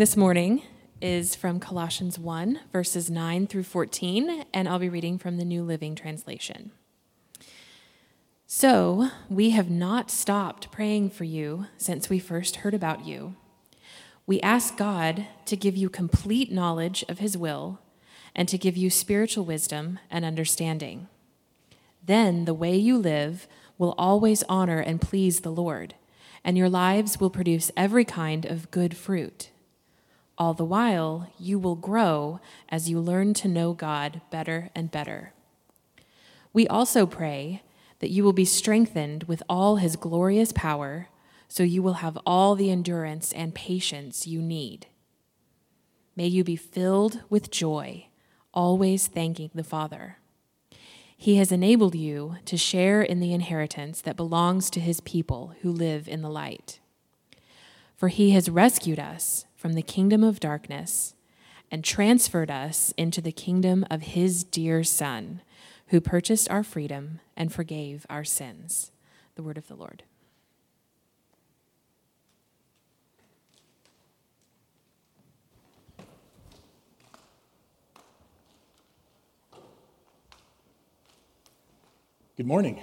this morning is from Colossians 1, verses 9 through 14, and I'll be reading from the New Living Translation. So, we have not stopped praying for you since we first heard about you. We ask God to give you complete knowledge of His will and to give you spiritual wisdom and understanding. Then the way you live will always honor and please the Lord, and your lives will produce every kind of good fruit. All the while, you will grow as you learn to know God better and better. We also pray that you will be strengthened with all his glorious power so you will have all the endurance and patience you need. May you be filled with joy, always thanking the Father. He has enabled you to share in the inheritance that belongs to his people who live in the light. For he has rescued us from the kingdom of darkness and transferred us into the kingdom of his dear Son, who purchased our freedom and forgave our sins. The word of the Lord. Good morning.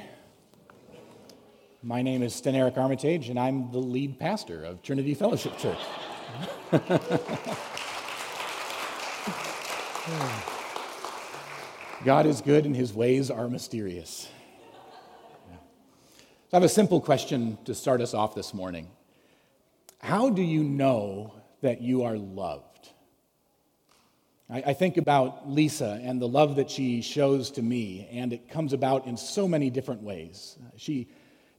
My name is Sten Eric Armitage, and I'm the lead pastor of Trinity Fellowship Church. God is good, and his ways are mysterious. So I have a simple question to start us off this morning. How do you know that you are loved? I, I think about Lisa and the love that she shows to me, and it comes about in so many different ways. She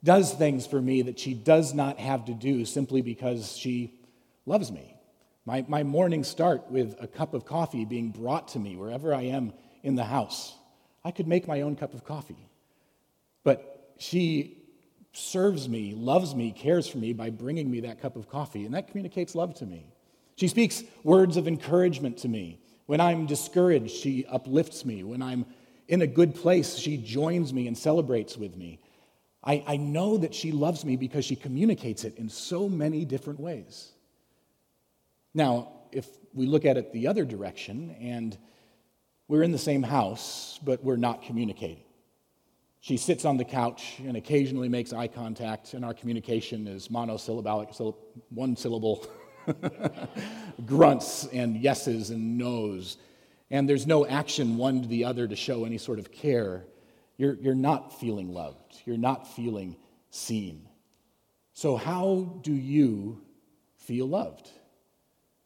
does things for me that she does not have to do simply because she loves me. My, my mornings start with a cup of coffee being brought to me wherever I am in the house. I could make my own cup of coffee. But she serves me, loves me, cares for me by bringing me that cup of coffee, and that communicates love to me. She speaks words of encouragement to me. When I'm discouraged, she uplifts me. When I'm in a good place, she joins me and celebrates with me. I, I know that she loves me because she communicates it in so many different ways. Now, if we look at it the other direction and we're in the same house, but we're not communicating. She sits on the couch and occasionally makes eye contact, and our communication is monosyllabic, one syllable grunts and yeses and nos, and there's no action one to the other to show any sort of care, you're, you're not feeling loved. You're not feeling seen. So, how do you feel loved?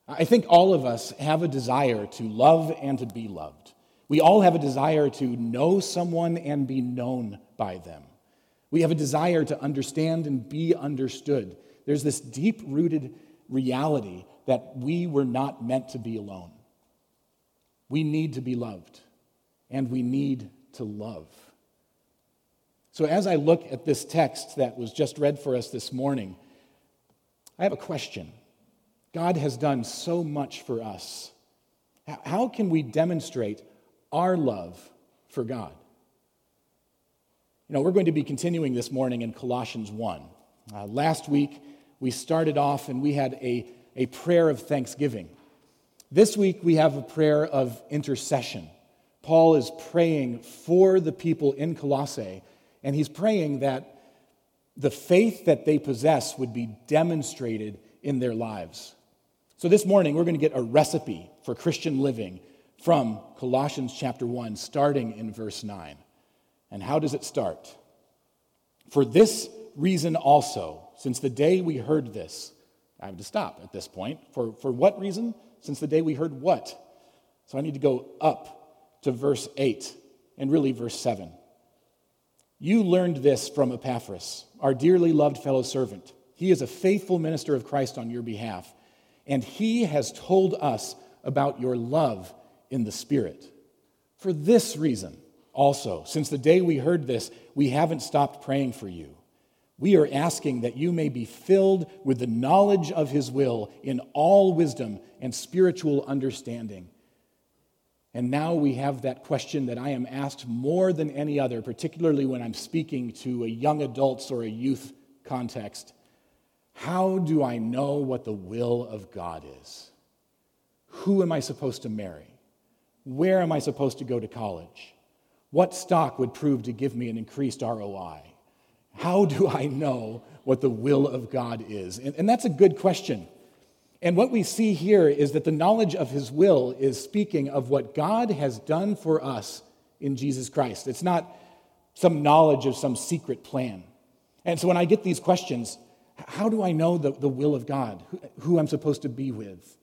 I think all of us have a desire to love and to be loved. We all have a desire to know someone and be known by them. We have a desire to understand and be understood. There's this deep rooted reality that we were not meant to be alone. We need to be loved, and we need to love. So, as I look at this text that was just read for us this morning, I have a question. God has done so much for us. How can we demonstrate our love for God? You know, we're going to be continuing this morning in Colossians 1. Uh, last week, we started off and we had a, a prayer of thanksgiving. This week, we have a prayer of intercession. Paul is praying for the people in Colossae, and he's praying that the faith that they possess would be demonstrated in their lives. So, this morning, we're going to get a recipe for Christian living from Colossians chapter 1, starting in verse 9. And how does it start? For this reason also, since the day we heard this, I have to stop at this point. For, for what reason? Since the day we heard what? So I need to go up to verse 8 and really verse 7. You learned this from Epaphras, our dearly loved fellow servant. He is a faithful minister of Christ on your behalf, and he has told us about your love in the Spirit. For this reason, also, since the day we heard this, we haven't stopped praying for you. We are asking that you may be filled with the knowledge of his will in all wisdom and spiritual understanding. And now we have that question that I am asked more than any other, particularly when I'm speaking to a young adults or a youth context. How do I know what the will of God is? who am I supposed to marry? Where am I supposed to go to college? What stock would prove to give me an increased ROI? How do I know what the will of God is? And, and, that's a good question. And what we see here is that the knowledge of his will is speaking of what God has done for us in Jesus Christ. It's not some knowledge of some secret plan. And so when I get these questions, how do I know the, the will of God, who, who I'm supposed to be with?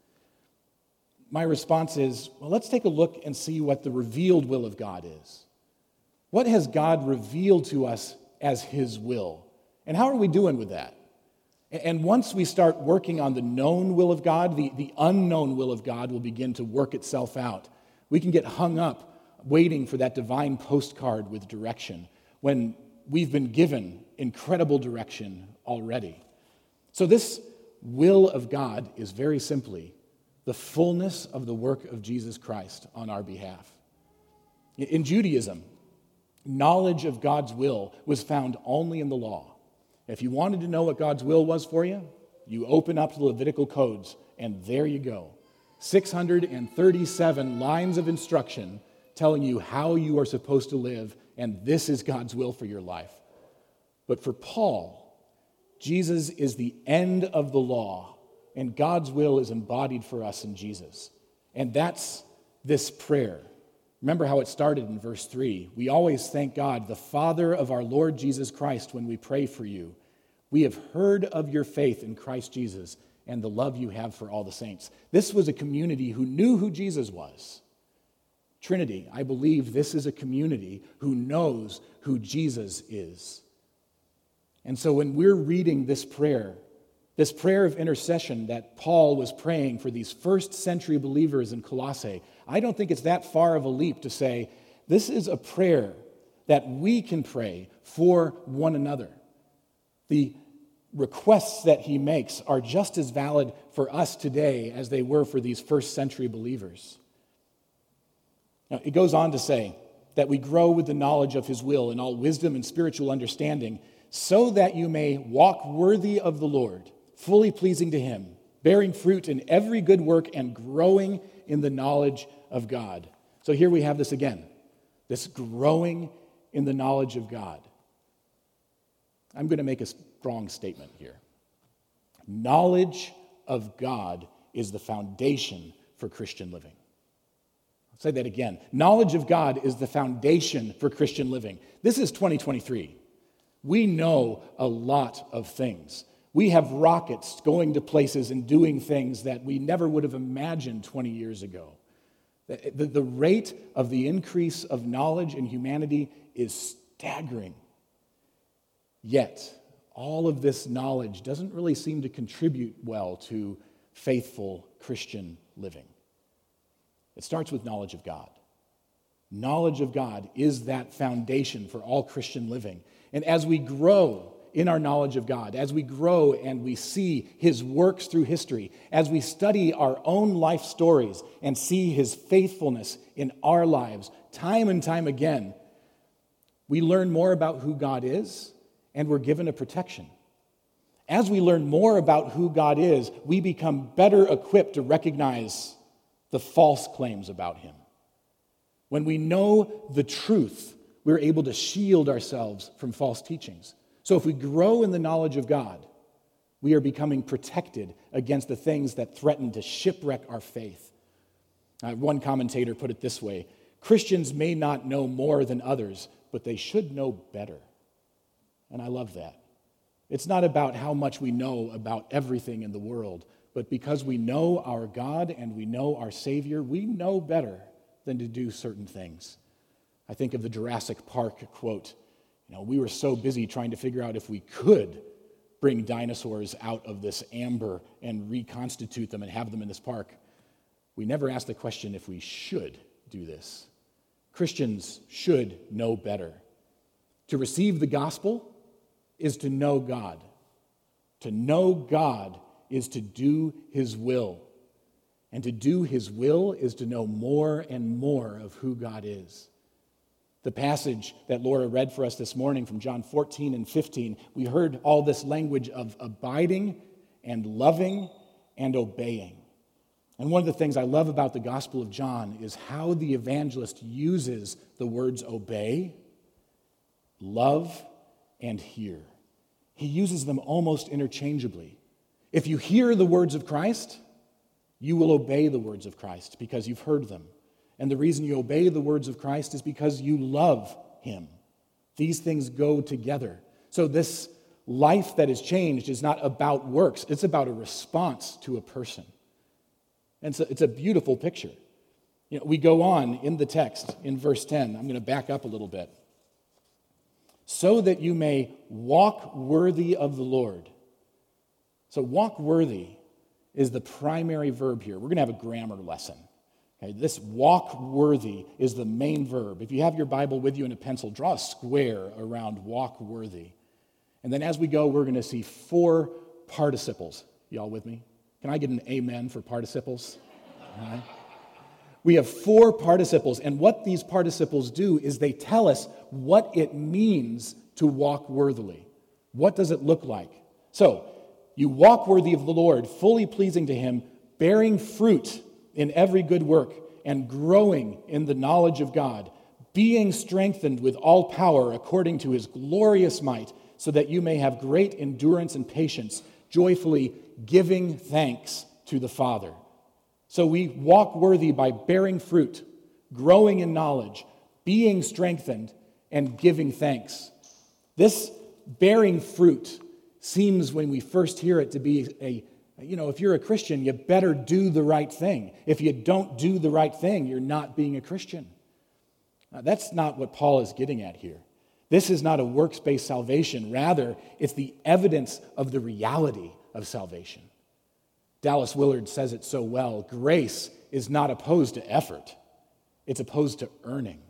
My response is well, let's take a look and see what the revealed will of God is. What has God revealed to us as His will? And how are we doing with that? And once we start working on the known will of God, the, the unknown will of God will begin to work itself out. We can get hung up waiting for that divine postcard with direction when we've been given incredible direction already. So, this will of God is very simply the fullness of the work of Jesus Christ on our behalf. In Judaism, knowledge of God's will was found only in the law. If you wanted to know what God's will was for you, you open up the Levitical codes, and there you go 637 lines of instruction telling you how you are supposed to live, and this is God's will for your life. But for Paul, Jesus is the end of the law, and God's will is embodied for us in Jesus. And that's this prayer. Remember how it started in verse 3. We always thank God, the Father of our Lord Jesus Christ, when we pray for you. We have heard of your faith in Christ Jesus and the love you have for all the saints. This was a community who knew who Jesus was. Trinity, I believe this is a community who knows who Jesus is. And so when we're reading this prayer, this prayer of intercession that Paul was praying for these first century believers in Colossae, I don't think it's that far of a leap to say this is a prayer that we can pray for one another. The requests that he makes are just as valid for us today as they were for these first century believers. Now, it goes on to say that we grow with the knowledge of his will in all wisdom and spiritual understanding so that you may walk worthy of the Lord, fully pleasing to him, bearing fruit in every good work and growing in the knowledge of God. So here we have this again this growing in the knowledge of God. I'm going to make a strong statement here. Knowledge of God is the foundation for Christian living. I'll say that again. Knowledge of God is the foundation for Christian living. This is 2023. We know a lot of things. We have rockets going to places and doing things that we never would have imagined 20 years ago. The, the, rate of the increase of knowledge in humanity is staggering. Yet, all of this knowledge doesn't really seem to contribute well to faithful Christian living. It starts with knowledge of God. Knowledge of God is that foundation for all Christian living. And as we grow in our knowledge of God, as we grow and we see His works through history, as we study our own life stories and see His faithfulness in our lives time and time again, we learn more about who God is and we're given a protection. As we learn more about who God is, we become better equipped to recognize the false claims about Him. When we know the truth, we're able to shield ourselves from false teachings. So if we grow in the knowledge of God, we are becoming protected against the things that threaten to shipwreck our faith. Uh, one commentator put it this way Christians may not know more than others, but they should know better. And I love that. It's not about how much we know about everything in the world, but because we know our God and we know our Savior, we know better than to do certain things. I think of the Jurassic Park quote. You know, we were so busy trying to figure out if we could bring dinosaurs out of this amber and reconstitute them and have them in this park. We never asked the question if we should do this. Christians should know better. To receive the gospel is to know God. To know God is to do his will. And to do his will is to know more and more of who God is. The passage that Laura read for us this morning from John 14 and 15, we heard all this language of abiding and loving and obeying. And one of the things I love about the Gospel of John is how the evangelist uses the words obey, love, and hear. He uses them almost interchangeably. If you hear the words of Christ, you will obey the words of Christ because you've heard them. And the reason you obey the words of Christ is because you love him. These things go together. So, this life that is changed is not about works, it's about a response to a person. And so it's a beautiful picture. You know, we go on in the text in verse 10. I'm going to back up a little bit. So that you may walk worthy of the Lord. So, walk worthy is the primary verb here. We're going to have a grammar lesson. Okay, this walk worthy is the main verb. If you have your Bible with you and a pencil, draw a square around walk worthy. And then as we go, we're going to see four participles. Y'all with me? Can I get an amen for participles? Right. We have four participles, and what these participles do is they tell us what it means to walk worthily. What does it look like? So, you walk worthy of the Lord, fully pleasing to Him, bearing fruit in every good work, and growing in the knowledge of God, being strengthened with all power according to His glorious might, so that you may have great endurance and patience, joyfully giving thanks to the Father. So we walk worthy by bearing fruit, growing in knowledge, being strengthened, and giving thanks. This bearing fruit seems, when we first hear it, to be a you know, if you're a Christian, you better do the right thing. If you don't do the right thing, you're not being a Christian. Now, that's not what Paul is getting at here. This is not a works based salvation. Rather, it's the evidence of the reality of salvation. Dallas Willard says it so well grace is not opposed to effort, it's opposed to earning.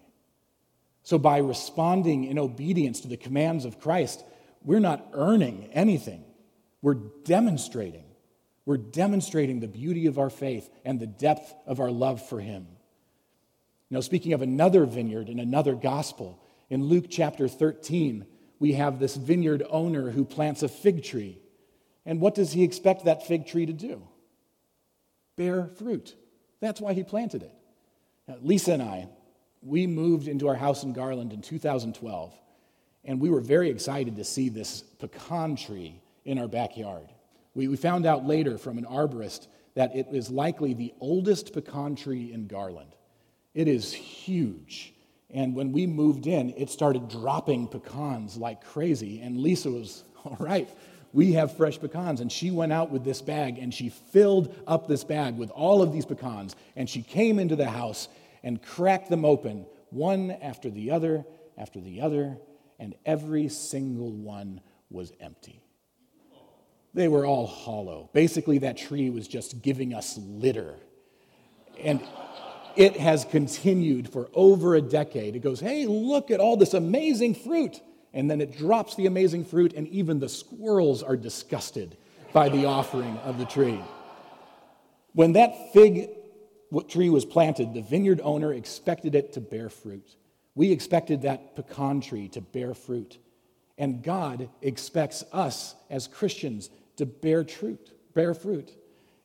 So, by responding in obedience to the commands of Christ, we're not earning anything, we're demonstrating. We're demonstrating the beauty of our faith and the depth of our love for Him. Now, speaking of another vineyard and another gospel, in Luke chapter 13, we have this vineyard owner who plants a fig tree. And what does he expect that fig tree to do? Bear fruit. That's why he planted it. Now, Lisa and I, we moved into our house in Garland in 2012, and we were very excited to see this pecan tree in our backyard. We, we found out later from an arborist that it is likely the oldest pecan tree in Garland. It is huge. And when we moved in, it started dropping pecans like crazy. And Lisa was, all right, we have fresh pecans. And she went out with this bag and she filled up this bag with all of these pecans. And she came into the house and cracked them open, one after the other, after the other, and every single one was empty. They were all hollow. Basically, that tree was just giving us litter. And it has continued for over a decade. It goes, hey, look at all this amazing fruit. And then it drops the amazing fruit, and even the squirrels are disgusted by the offering of the tree. When that fig tree was planted, the vineyard owner expected it to bear fruit. We expected that pecan tree to bear fruit. And God expects us as Christians to bear fruit, bear fruit.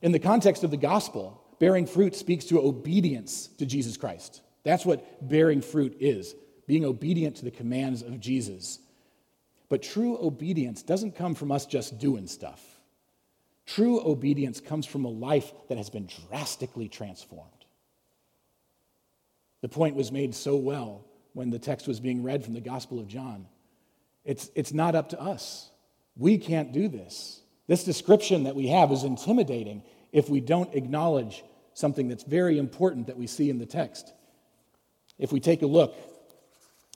In the context of the gospel, bearing fruit speaks to obedience to Jesus Christ. That's what bearing fruit is, being obedient to the commands of Jesus. But true obedience doesn't come from us just doing stuff. True obedience comes from a life that has been drastically transformed. The point was made so well when the text was being read from the Gospel of John. It's, it's not up to us. We can't do this. This description that we have is intimidating if we don't acknowledge something that's very important that we see in the text. If we take a look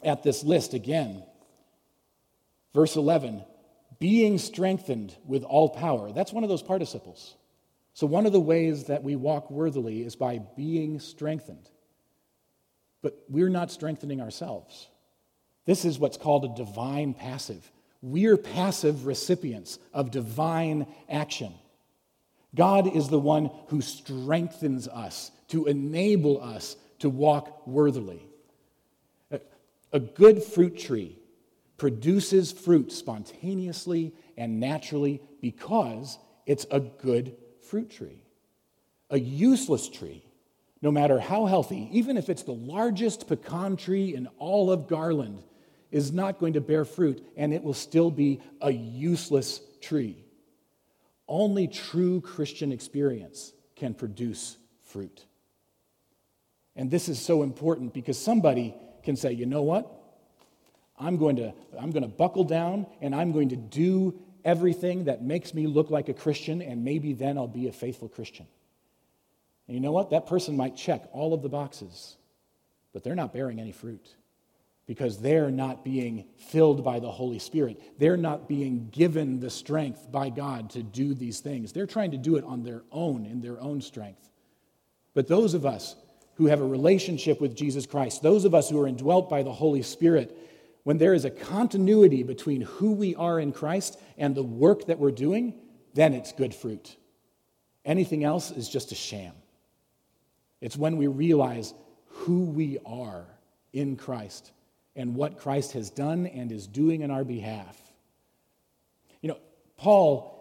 at this list again, verse 11, being strengthened with all power, that's one of those participles. So, one of the ways that we walk worthily is by being strengthened. But we're not strengthening ourselves. This is what's called a divine passive. We're passive recipients of divine action. God is the one who strengthens us to enable us to walk worthily. A good fruit tree produces fruit spontaneously and naturally because it's a good fruit tree. A useless tree, no matter how healthy, even if it's the largest pecan tree in all of Garland, is not going to bear fruit and it will still be a useless tree. Only true Christian experience can produce fruit. And this is so important because somebody can say, you know what? I'm going to, I'm going to buckle down and I'm going to do everything that makes me look like a Christian, and maybe then I'll be a faithful Christian. And you know what? That person might check all of the boxes, but they're not bearing any fruit because they're not being filled by the Holy Spirit. They're not being given the strength by God to do these things. They're trying to do it on their own, in their own strength. But those of us who have a relationship with Jesus Christ, those of us who are indwelt by the Holy Spirit, when there is a continuity between who we are in Christ and the work that we're doing, then it's good fruit. Anything else is just a sham. It's when we realize who we are in Christ and what Christ has done and is doing in our behalf. You know, Paul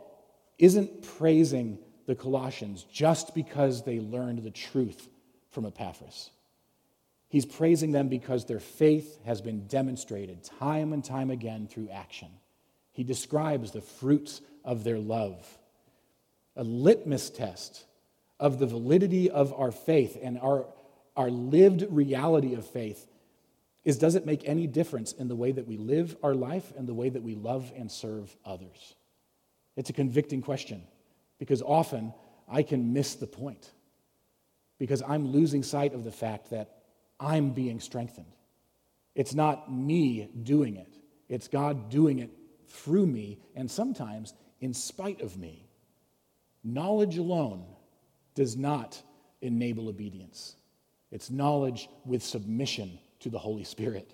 isn't praising the Colossians just because they learned the truth from Epaphras. He's praising them because their faith has been demonstrated time and time again through action. He describes the fruits of their love. A litmus test of the validity of our faith and our, our lived reality of faith is does it make any difference in the way that we live our life and the way that we love and serve others? It's a convicting question because often I can miss the point because I'm losing sight of the fact that I'm being strengthened. It's not me doing it, it's God doing it through me and sometimes in spite of me. Knowledge alone does not enable obedience, it's knowledge with submission to the Holy Spirit.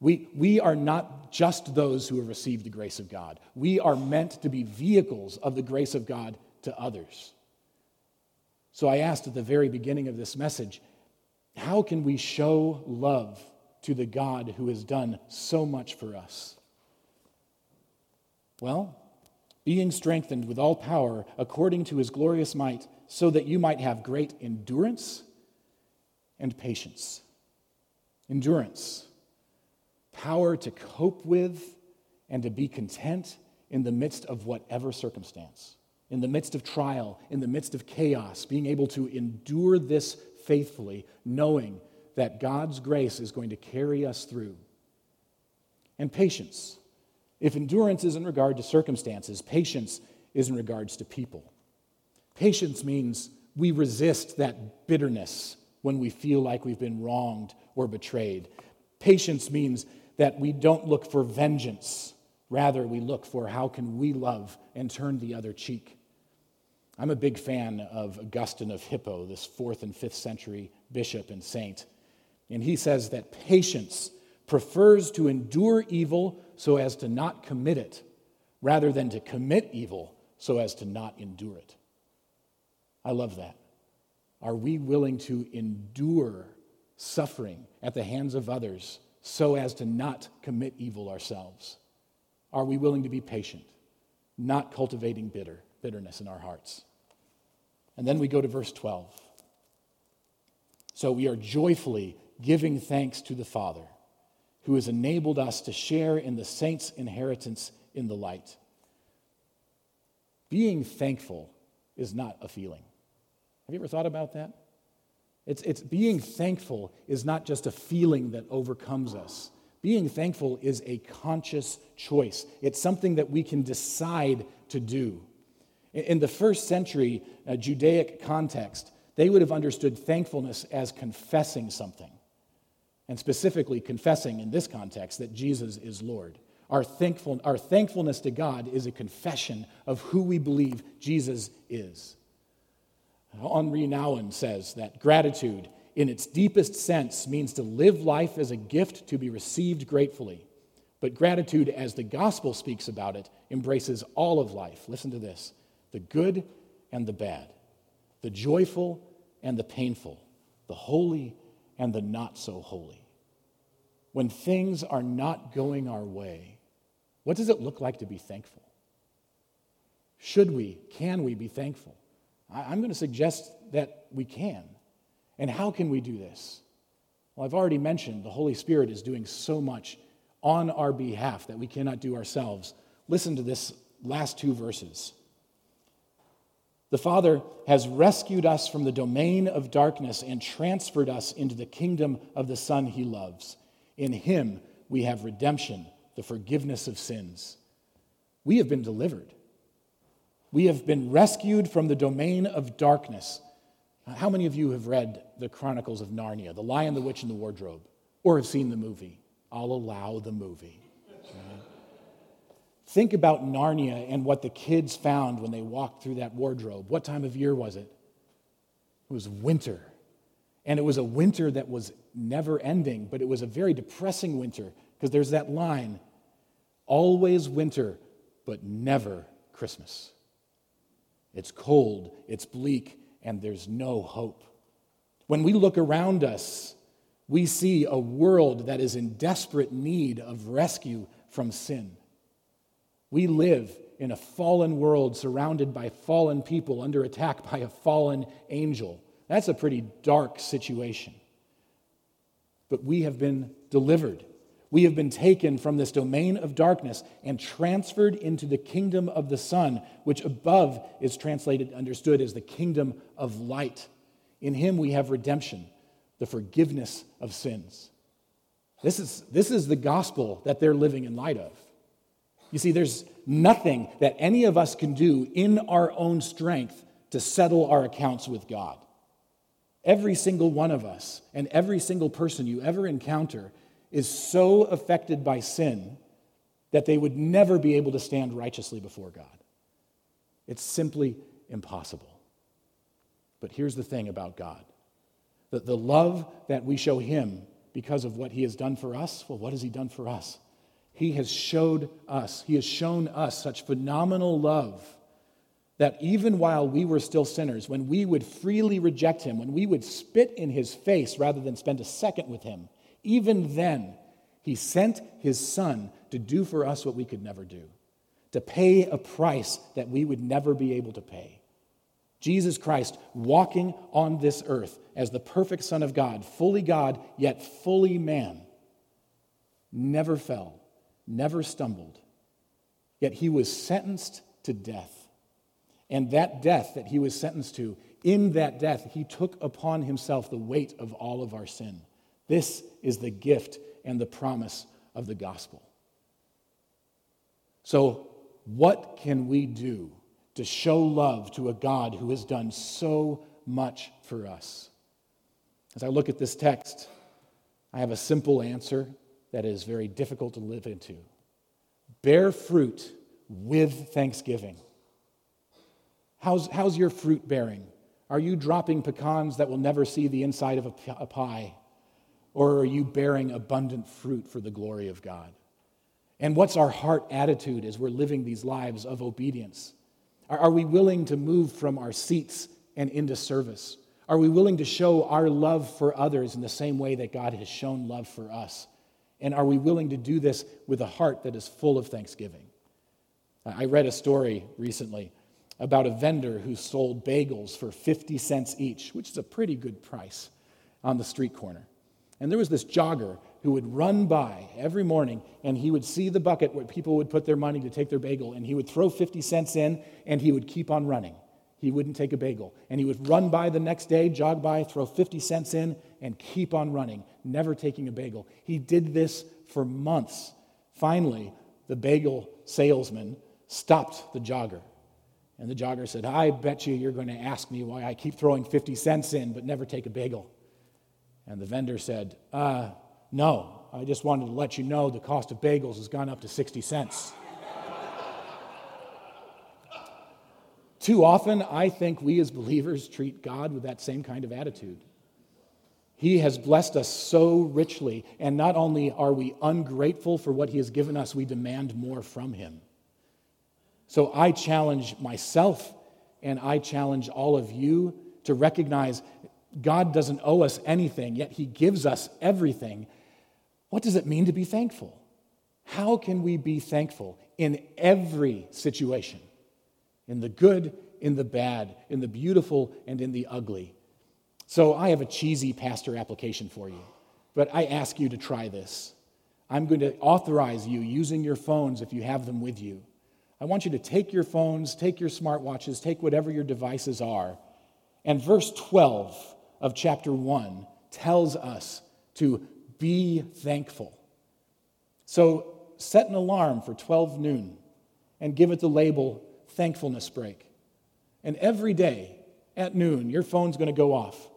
We, we are not just those who have received the grace of God. We are meant to be vehicles of the grace of God to others. So I asked at the very beginning of this message how can we show love to the God who has done so much for us? Well, being strengthened with all power according to his glorious might, so that you might have great endurance and patience endurance, power to cope with and to be content in the midst of whatever circumstance, in the midst of trial, in the midst of chaos, being able to endure this faithfully, knowing that God's grace is going to carry us through. And patience. If endurance is in regard to circumstances, patience is in regards to people. Patience means we resist that bitterness when we feel like we've been wronged or betrayed. Patience means that we don't look for vengeance. Rather, we look for how can we love and turn the other cheek. I'm a big fan of Augustine of Hippo, this fourth and fifth century bishop and saint. And he says that patience prefers to endure evil so as to not commit it, rather than to commit evil so as to not endure it. I love that. Are we willing to endure suffering at the hands of others so as to not commit evil ourselves? Are we willing to be patient, not cultivating bitter, bitterness in our hearts? And then we go to verse 12. So we are joyfully giving thanks to the Father who has enabled us to share in the saints' inheritance in the light. Being thankful is not a feeling. Have you ever thought about that? It's, it's being thankful is not just a feeling that overcomes us. Being thankful is a conscious choice. It's something that we can decide to do. In the first century uh, Judaic context, they would have understood thankfulness as confessing something, and specifically confessing in this context that Jesus is Lord. Our, thankful, our thankfulness to God is a confession of who we believe Jesus is. Henri Nouwen says that gratitude, in its deepest sense, means to live life as a gift to be received gratefully. But gratitude, as the gospel speaks about it, embraces all of life. Listen to this the good and the bad, the joyful and the painful, the holy and the not so holy. When things are not going our way, what does it look like to be thankful? Should we, can we be thankful? I'm going to suggest that we can. And how can we do this? Well, I've already mentioned the Holy Spirit is doing so much on our behalf that we cannot do ourselves. Listen to this last two verses. The Father has rescued us from the domain of darkness and transferred us into the kingdom of the Son he loves. In him we have redemption, the forgiveness of sins. We have been delivered. We have been rescued from the domain of darkness. How many of you have read the Chronicles of Narnia, The Lion, the Witch, and the Wardrobe, or have seen the movie? I'll allow the movie. Think about Narnia and what the kids found when they walked through that wardrobe. What time of year was it? It was winter. And it was a winter that was never ending, but it was a very depressing winter because there's that line always winter, but never Christmas. It's cold, it's bleak, and there's no hope. When we look around us, we see a world that is in desperate need of rescue from sin. We live in a fallen world surrounded by fallen people under attack by a fallen angel. That's a pretty dark situation. But we have been delivered. We have been taken from this domain of darkness and transferred into the kingdom of the Son, which above is translated, understood as the kingdom of light. In Him we have redemption, the forgiveness of sins. This is, this is the gospel that they're living in light of. You see, there's nothing that any of us can do in our own strength to settle our accounts with God. Every single one of us and every single person you ever encounter is so affected by sin that they would never be able to stand righteously before God. It's simply impossible. But here's the thing about God that the love that we show Him because of what He has done for us, well, what has He done for us? He has showed us, He has shown us such phenomenal love that even while we were still sinners, when we would freely reject Him, when we would spit in His face rather than spend a second with Him, even then, He sent His Son to do for us what we could never do, to pay a price that we would never be able to pay. Jesus Christ walking on this earth as the perfect Son of God, fully God, yet fully man, never fell never stumbled, yet he was sentenced to death. And that death that he was sentenced to, in that death, he took upon himself the weight of all of our sin. This is the gift and the promise of the gospel. So, what can we do to show love to a God who has done so much for us? As I look at this text, I have a simple answer that is very difficult to live into. Bear fruit with thanksgiving. How's, how's your fruit bearing? Are you dropping pecans that will never see the inside of a, a pie? Or are you bearing abundant fruit for the glory of God? And what's our heart attitude as we're living these lives of obedience? Are, we willing to move from our seats and into service? Are we willing to show our love for others in the same way that God has shown love for us? And are we willing to do this with a heart that is full of thanksgiving? I read a story recently about a vendor who sold bagels for 50 cents each, which is a pretty good price on the street corner. And there was this jogger who would run by every morning and he would see the bucket where people would put their money to take their bagel and he would throw 50 cents in and he would keep on running. He wouldn't take a bagel. And he would run by the next day, jog by, throw 50 cents in, and keep on running, never taking a bagel. He did this for months. Finally, the bagel salesman stopped the jogger. And the jogger said, I bet you you're going to ask me why I keep throwing 50 cents in but never take a bagel. And the vendor said, uh, No, I just wanted to let you know the cost of bagels has gone up to 60 cents. Too often, I think we as believers treat God with that same kind of attitude. He has blessed us so richly, and not only are we ungrateful for what He has given us, we demand more from Him. So I challenge myself and I challenge all of you to recognize God doesn't owe us anything, yet He gives us everything. What does it mean to be thankful? How can we be thankful in every situation? In the good in the bad, in the beautiful, and in the ugly. So I have a cheesy pastor application for you, but I ask you to try this. I'm going to authorize you using your phones if you have them with you. I want you to take your phones, take your smartwatches, take whatever your devices are. And verse 12 of chapter 1 tells us to be thankful. So set an alarm for 12 noon and give it the label thankfulness break. And every day at noon, your phone's going to go off.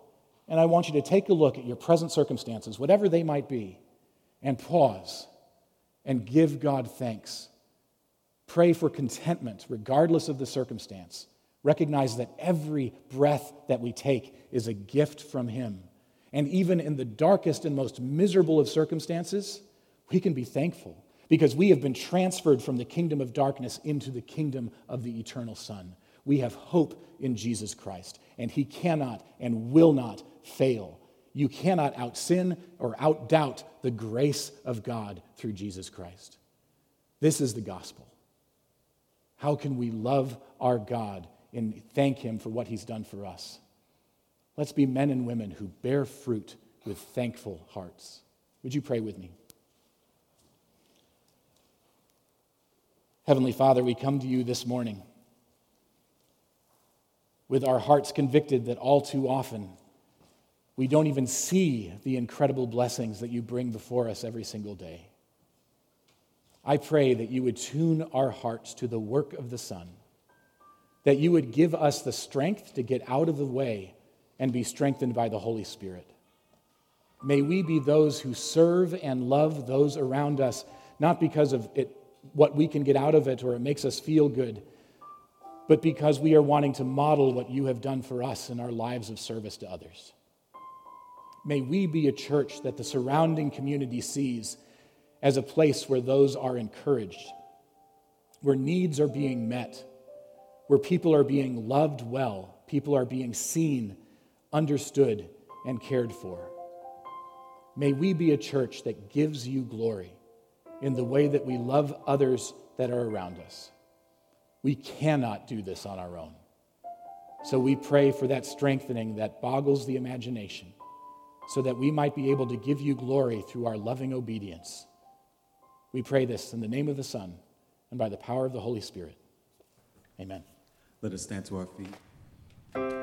And I want you to take a look at your present circumstances, whatever they might be, and pause and give God thanks. Pray for contentment, regardless of the circumstance. Recognize that every breath that we take is a gift from Him. And even in the darkest and most miserable of circumstances, we can be thankful because we have been transferred from the kingdom of darkness into the kingdom of the eternal Son. We have hope in Jesus Christ, and He cannot and will not fail. You cannot out sin or out doubt the grace of God through Jesus Christ. This is the gospel. How can we love our God and thank Him for what He's done for us? Let's be men and women who bear fruit with thankful hearts. Would you pray with me? Heavenly Father, we come to you this morning with our hearts convicted that all too often we don't even see the incredible blessings that you bring before us every single day. I pray that you would tune our hearts to the work of the Son, that you would give us the strength to get out of the way and be strengthened by the Holy Spirit. May we be those who serve and love those around us, not because of it, what we can get out of it or it makes us feel good, but because we are wanting to model what you have done for us in our lives of service to others. May we be a church that the surrounding community sees as a place where those are encouraged, where needs are being met, where people are being loved well, people are being seen understood, and cared for. May we be a church that gives you glory in the way that we love others that are around us. We cannot do this on our own. So we pray for that strengthening that boggles the imagination so that we might be able to give you glory through our loving obedience. We pray this in the name of the Son and by the power of the Holy Spirit. Amen. Let us stand to our feet.